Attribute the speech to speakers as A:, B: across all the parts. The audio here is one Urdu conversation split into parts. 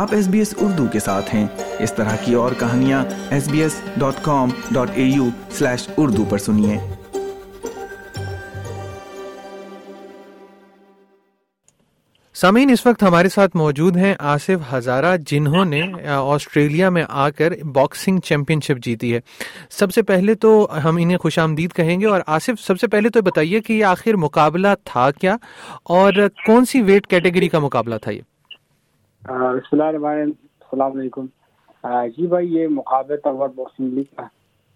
A: آپ ایس بی ایس اردو کے ساتھ ہیں۔ اس طرح کی اور کہانیاں S B S dot com dot A U slash Urdu پر سنیے۔
B: سامعین، اس وقت ہمارے ساتھ موجود ہیں آصف ہزارہ، جنہوں نے آسٹریلیا میں آ کر باکسنگ چیمپئن شپ جیتی ہے۔ سب سے پہلے تو ہم انہیں خوش آمدید کہیں گے اور آصف، سب سے پہلے تو بتائیے کہ یہ آخر مقابلہ تھا کیا اور کون سی ویٹ کیٹیگری کا مقابلہ تھا یہ؟
C: بسم اللہ الرحمن السلام علیکم۔ جی بھائی، یہ مقابلہ تھا ورلڈ باکسنگ لیگ کا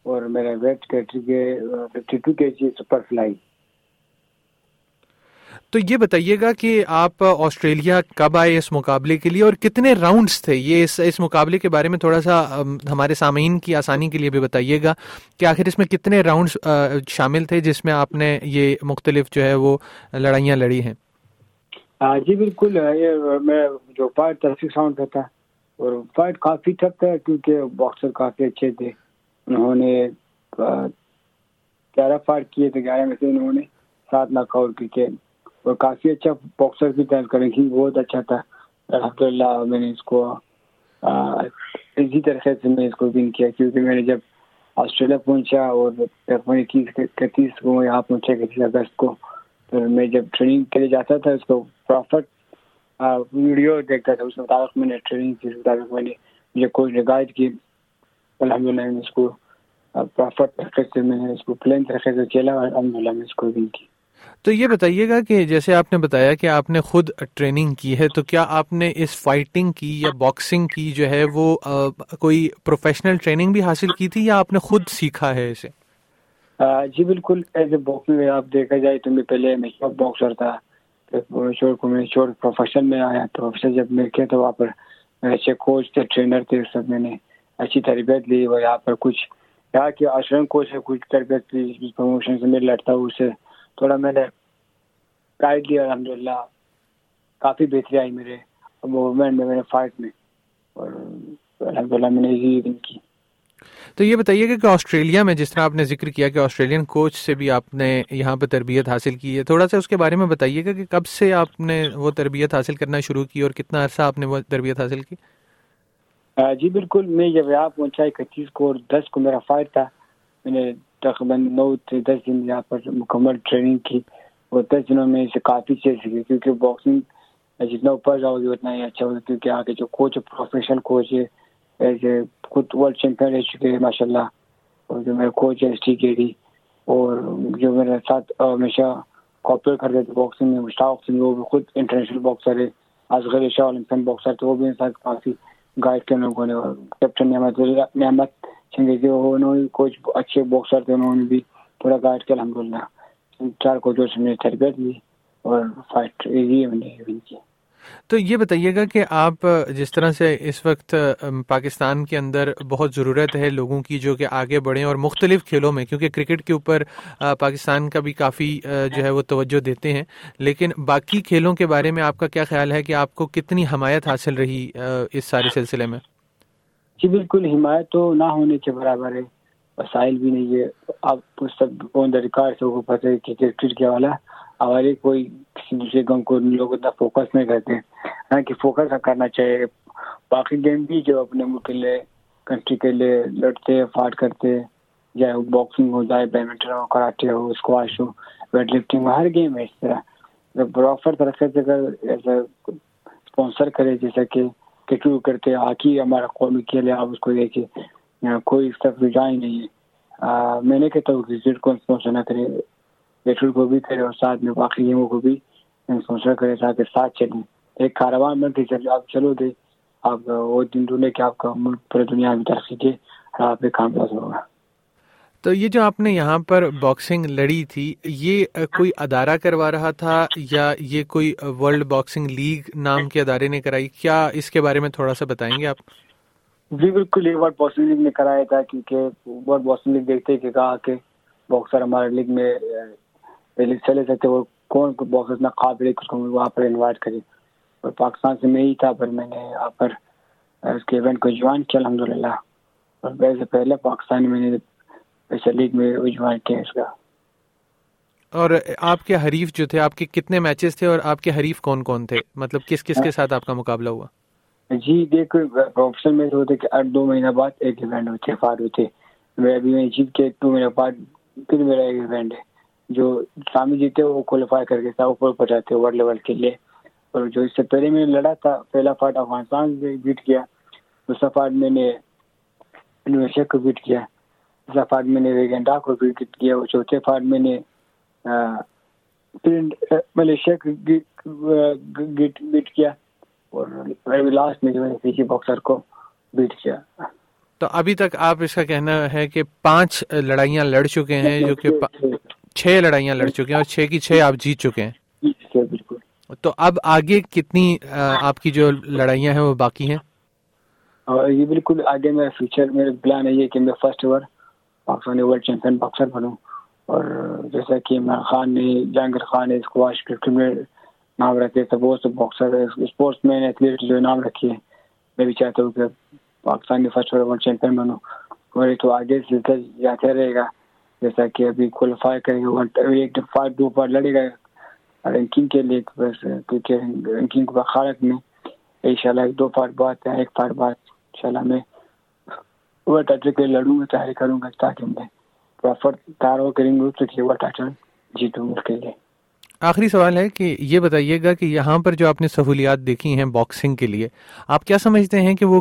C: اور میرا ویٹ کیٹری کے ففٹی ٹو کے جی سپر فلائی
B: تو یہ بتائیے گا کہ آپ آسٹریلیا کب آئے اس مقابلے کے لیے اور کتنے راؤنڈز تھے؟ یہ اس اس مقابلے کے بارے میں تھوڑا سا ہمارے سامعین کی آسانی کے لیے بھی بتائیے گا کہ آخر اس میں کتنے راؤنڈز شامل تھے جس میں آپ نے یہ مختلف جو ہے وہ لڑائیاں لڑی ہیں۔
C: جی بالکل یہ میں جو فائٹ تھا سکس راؤنڈ کا تھا، اور فائٹ کافی ٹف تھا، کیونکہ باکسر کافی اچھے تھے۔ انہوں نے گیارہ فائٹ کیے تھے، گیارہ میں سے انہوں نے سات لاکھ اور کیے اور کافی اچھا باکسر بھی تھا کریں گی بہت اچھا تھا۔ الحمد للہ میں نے اس کو اسی طریقے سے میں اس کو ون کیا، کیونکہ میں نے جب آسٹریلیا پہنچا اور اکیس، اکتیس کو یہاں پہنچا اکتیس اگست کو میں جب ٹریننگ کے لیے جاتا تھا، اس کو پرافٹ ویڈیو دیکھتا تھا، اس مطابق میں نے ٹریننگ کی، اس مطابق میں نے مجھے کوئی گائڈ کی۔ الحمد للہ میں اس کو پرافٹ طریقے سے میں نے اس کو پلین طریقے سے چلا اور الحمد للہ میں اس کو ون کی۔
B: تو یہ بتائیے گا کہ جیسے آپ نے بتایا کہ آپ نے خود ٹریننگ کی ہے، تو کیا آپ نے اس فائٹنگ کی یا باکسنگ کی جو ہے وہ کوئی پروفیشنل ٹریننگ بھی حاصل کی تھی یا آپ نے خود سیکھا ہے اسے؟
C: جی بالکل، ایز اے باکسنگ آپ دیکھا جائے تو میں پہلے میں باکسر تھا شور کو میں چھوڑ پروفیشن میں آیا پروفیشن جب میں کیا تو وہاں پر اچھے کوچ تھے ٹرینر تھے، اس سب میں نے اچھی تربیت لی، اور یہاں پر کچھ یہاں کے آشرم کوچ ہے، کچھ تربیت لی پروموشن سے میں لڑتا ہوں، اسے تھوڑا میں نے گائڈ لیا الحمد للہ کافی بہتری آئی میرے موومنٹ میں میرے فائٹ میں، اور الحمد للہ میں نے یہی کی۔
B: تو یہ بتائیے گا کہ آسٹریلیا میں جس طرح آپ نے ذکر کیا کہ آسٹریلین کوچ سے بھی آپ نے یہاں پہ تربیت حاصل کی ہے، تھوڑا سا اس کے بارے میں بتائیے گا کہ کب سے آپ نے وہ تربیت حاصل کرنا شروع کی اور کتنا عرصہ آپ نے وہ تربیت حاصل کی؟
C: جی بالکل، میں جب یہاں پہنچا اکتیس کو اور دس کو میرا فائٹ تھا، میں نے تقریباً نو سے دس دن یہاں پر مکمل ٹریننگ کی اور دس دنوں میں اسے کافی چیز سیکھی کیونکہ باکسنگ جتنا اوپر جاؤ گے اتنا ہی اچھا ہوگا، کیونکہ آگے جو کوچ، پروفیشنل کوچ ہے ایسے خود ورلڈ چیمپئن رہ چکے ہیں ماشاء اللہ اور جو میرے کوچ ہے ایس ٹی کے ڈی اور جو میرے ساتھ ہمیشہ کوپریٹ کرتے تھے باکسنگ میں مشتاق سنگھ وہ بھی خود انٹرنیشنل باکسر ہے اصغر شاہ اولمپین باکسر تھے وہ بھی ساتھ کافی گائڈ کے لوگوں نے کیپٹن نعمت نعمت چنگیزی انہوں نے کوچ اچھے باکسر تھے انہوں نے بھی پورا گائڈ کیا الحمد للہ چار کوچوں سے میں نے تربیت لی اور فائٹ ایزی ہے میں نے ون کی
B: تو یہ بتائیے گا کہ آپ جس طرح سے اس وقت پاکستان کے اندر بہت ضرورت ہے لوگوں کی جو کہ آگے بڑھیں اور مختلف کھیلوں میں، کیونکہ کرکٹ کے اوپر پاکستان کا بھی کافی جو ہے وہ توجہ دیتے ہیں۔ لیکن باقی کھیلوں کے بارے میں آپ کا کیا خیال ہے کہ آپ کو کتنی حمایت حاصل رہی اس سارے سلسلے میں؟
C: جی بالکل، حمایت تو نہ ہونے کے برابر ہے۔ وسائل بھی نہیں ہے۔ آپ سب آن دا ریکارڈ سے پتہ ہے کہ کرکٹ کے والا ہمارے کوئی کسی دوسرے گیم کو لوگ اتنا فوکس نہیں کرتے ہاں کہ فوکس کرنا چاہیے۔ باقی گیم بھی جو اپنے ملک کے لیے کنٹری کے لیے لڑتے فاٹ کرتے، چاہے وہ باکسنگ ہو جائے بیڈمنٹن ہو کراٹے ہو اسکواش ہو ویٹ لفٹنگ ہو، ہر گیم ہے اس طرح۔ مطلب جب پراپر طریقے سے اگر ایسا اسپانسر کرے، جیسا کہ کرکٹ کرتے ہاکی ہمارا قومی کھیل ہے آپ اس کو دیکھے۔ کوئی اس طرف رجحان نہیں ہے۔ میں نے کہتا ہوں کرکٹ کو اسپانسر نہ کرے پیٹرول کو بھی کرے اور ساتھ میں باقی گیموں کو بھی اسپانسر کرے تاکہ ساتھ چلیں ایک کاروان بن کے چلے آپ چلو دے آپ وہ دن ڈھونڈے کہ آپ کا ملک پورے دنیا میں ترقی کے اور آپ ایک کام ہوگا
B: تو یہ جو آپ نے یہاں پر باکسنگ لڑی تھی یہ کوئی ادارہ کروا رہا تھا یا یہ کوئی ورلڈ باکسنگ لیگ نام کے ادارے نے کرائی کیا اس کے بارے میں تھوڑا سا بتائیں گے آپ
C: جی بالکل یہ ورلڈ باکسنگ لیگ نے کرایا تھا کیونکہ ورلڈ باکسنگ لیگ دیکھتے کہ کہا کہ باکسر ہمارے لیگ میں پہلے چلے سکتے وہ کون باکسر اتنا قابل اس کو وہاں پر انوائٹ کرے۔ اور پاکستان سے میں ہی تھا پر میں نے یہاں پر اس کے ایونٹ کو جوائن کیا الحمد للہ اور ویسے پہلے پاکستان میں نے ایسے لیگ میں جوائن کیا اس کا۔
B: اور آپ کے حریف جو تھے آپ کے کتنے میچز تھے اور آپ کے حریف کون کون تھے؟ مطلب کس کس کے ساتھ آپ کا مقابلہ ہوا؟
C: جی دیکھ پروفیشنل میں ہوتے کہ آٹھ دو مہینہ بعد ایک ایونٹ ہوتے فار ہوتے۔ میں ابھی میں جیت کے دو مہینہ بعد پھر میرا ایک ایونٹ ہے۔ جو سامنے جیتے وہ کوالیفائی کر کے تھا اوپر پہنچاتے ورلڈ لیول کے لیے۔ اور جو اس سے پہلے میں لڑا تھا پہلا فائٹ افغانستان سے بیٹ کیا دوسرا فائٹ میں نے انڈونیشیا کو بیٹ کیا۔ تیسرا فائٹ میں نے ویگنڈا کو بیٹ کیا۔ اور چوتھے فائٹ میں نے ملیشیا کو بیٹ کیا۔ اور لاسٹ میں جو ہے فیجی باکسر کو بیٹ کیا۔
B: تو ابھی تک آپ اس کا کہنا ہے کہ پانچ لڑائیاں لڑ چکے ہیں جو کہ چھ لڑائیاں لڑ چکے ہیں اور چھ کی چھ آپ جیت چکے ہیں۔
C: بالکل۔
B: تو اب آگے کتنی آپ کی جو لڑائیاں ہیں وہ باقی ہیں؟
C: یہ بالکل آگے میرا فیوچر میرا پلان ہے یہ کہ میں first over Pakistani world champion boxer بنوں۔ اور جیسا کہ عمران خان نے جہانگیر خان نے اسکواش کرکٹ میں نام رکھے تھے بہت سے باکسر اسپورٹس مین ایتھلیٹ جو نام رکھے میں بھی چاہتا ہوں کہ پاکستان میں فرسٹ ورلڈ چیمپئن بنوں۔ اور یہ تو آگے سلسلہ جاتا رہے گا۔ جیسا کہ ابھی کوالیفائی کرے گا ایک فائٹ دو بار لڑے گا رینکنگ کے لیے کیونکہ رینکنگ کے بخارت میں ان شاء اللہ دو فائٹ بعد ایک فائٹ بعد ان شاء اللہ میں وہ ٹائٹل کے لڑوں گا، تیاری کروں گا تاکہ میں پراپر تیار ہو کریں گے تو وہ ٹائٹل جیتوں اس کے لیے۔
B: آخری سوال ہے کہ یہ بتائیے گا کہ یہاں پر جو آپ نے سہولیات دیکھی ہیں باکسنگ کے لیے، آپ کیا سمجھتے ہیں کہ وہ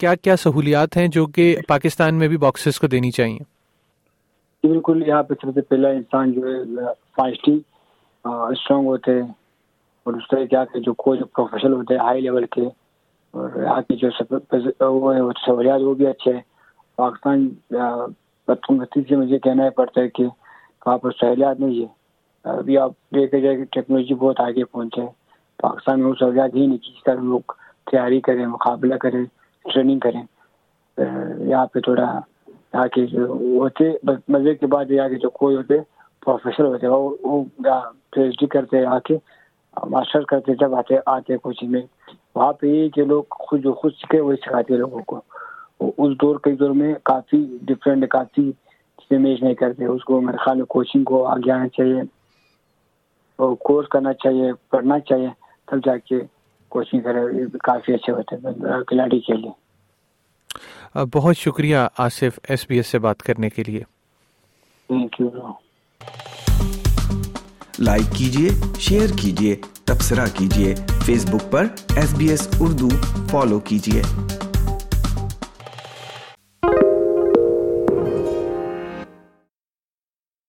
B: کیا کیا سہولیات ہیں جو کہ پاکستان میں بھی باکسرز کو دینی چاہیے؟
C: جی بالکل، یہاں پہ سب سے پہلا انسان جو ہے فاسٹی اسٹرانگ ہوتے ہیں۔ اور اس طرح کیا کہ جو کوچ پروفیشنل ہوتے ہیں، ہائی لیول کے۔ اور یہاں کی جو وہ ہے سہولیات وہ بھی اچھے ہیں۔ پاکستان بدقسمتی سے مجھے کہنا ہی پڑتا ہے کہ وہاں پر سہولیات نہیں ہے۔ ابھی آپ دیکھا جائے کہ ٹیکنالوجی بہت آگے پہنچے ہیں پاکستان میں وہ سہولیات ہی نہیں، جس طرح لوگ تیاری کریں، مقابلہ کریں، ٹریننگ کریں۔ یہاں پہ تھوڑا یہاں کے جو ہوتے مزے کے بعد یہاں کے جو کوئی ہوتے پروفیسر ہوتے وہ پی ایچ ڈی کرتے آ کے ماسٹر کرتے جب آتے آتے کوچنگ میں وہاں پہ یہ کہ لوگ خود جو خود سیکھے وہی سکھاتے لوگوں کو اس دور کے دور میں کافی ڈفرینٹ کافی چیزیں میچ نہیں کرتے اس کو میرے خیال میں کوچنگ کو آگے آنا چاہیے اور کورس کرنا چاہیے پڑھنا چاہیے تب جا کے کوچنگ کرے کافی اچھے ہوتے ہیں کھلاڑی کے لیے
B: بہت شکریہ آصف ایس بی ایس سے بات کرنے کے لیے۔
C: تھینک یو
A: لائک کیجیے شیئر کیجیے تبصرہ کیجیے فیس بک پر S B S Urdu follow کیجیے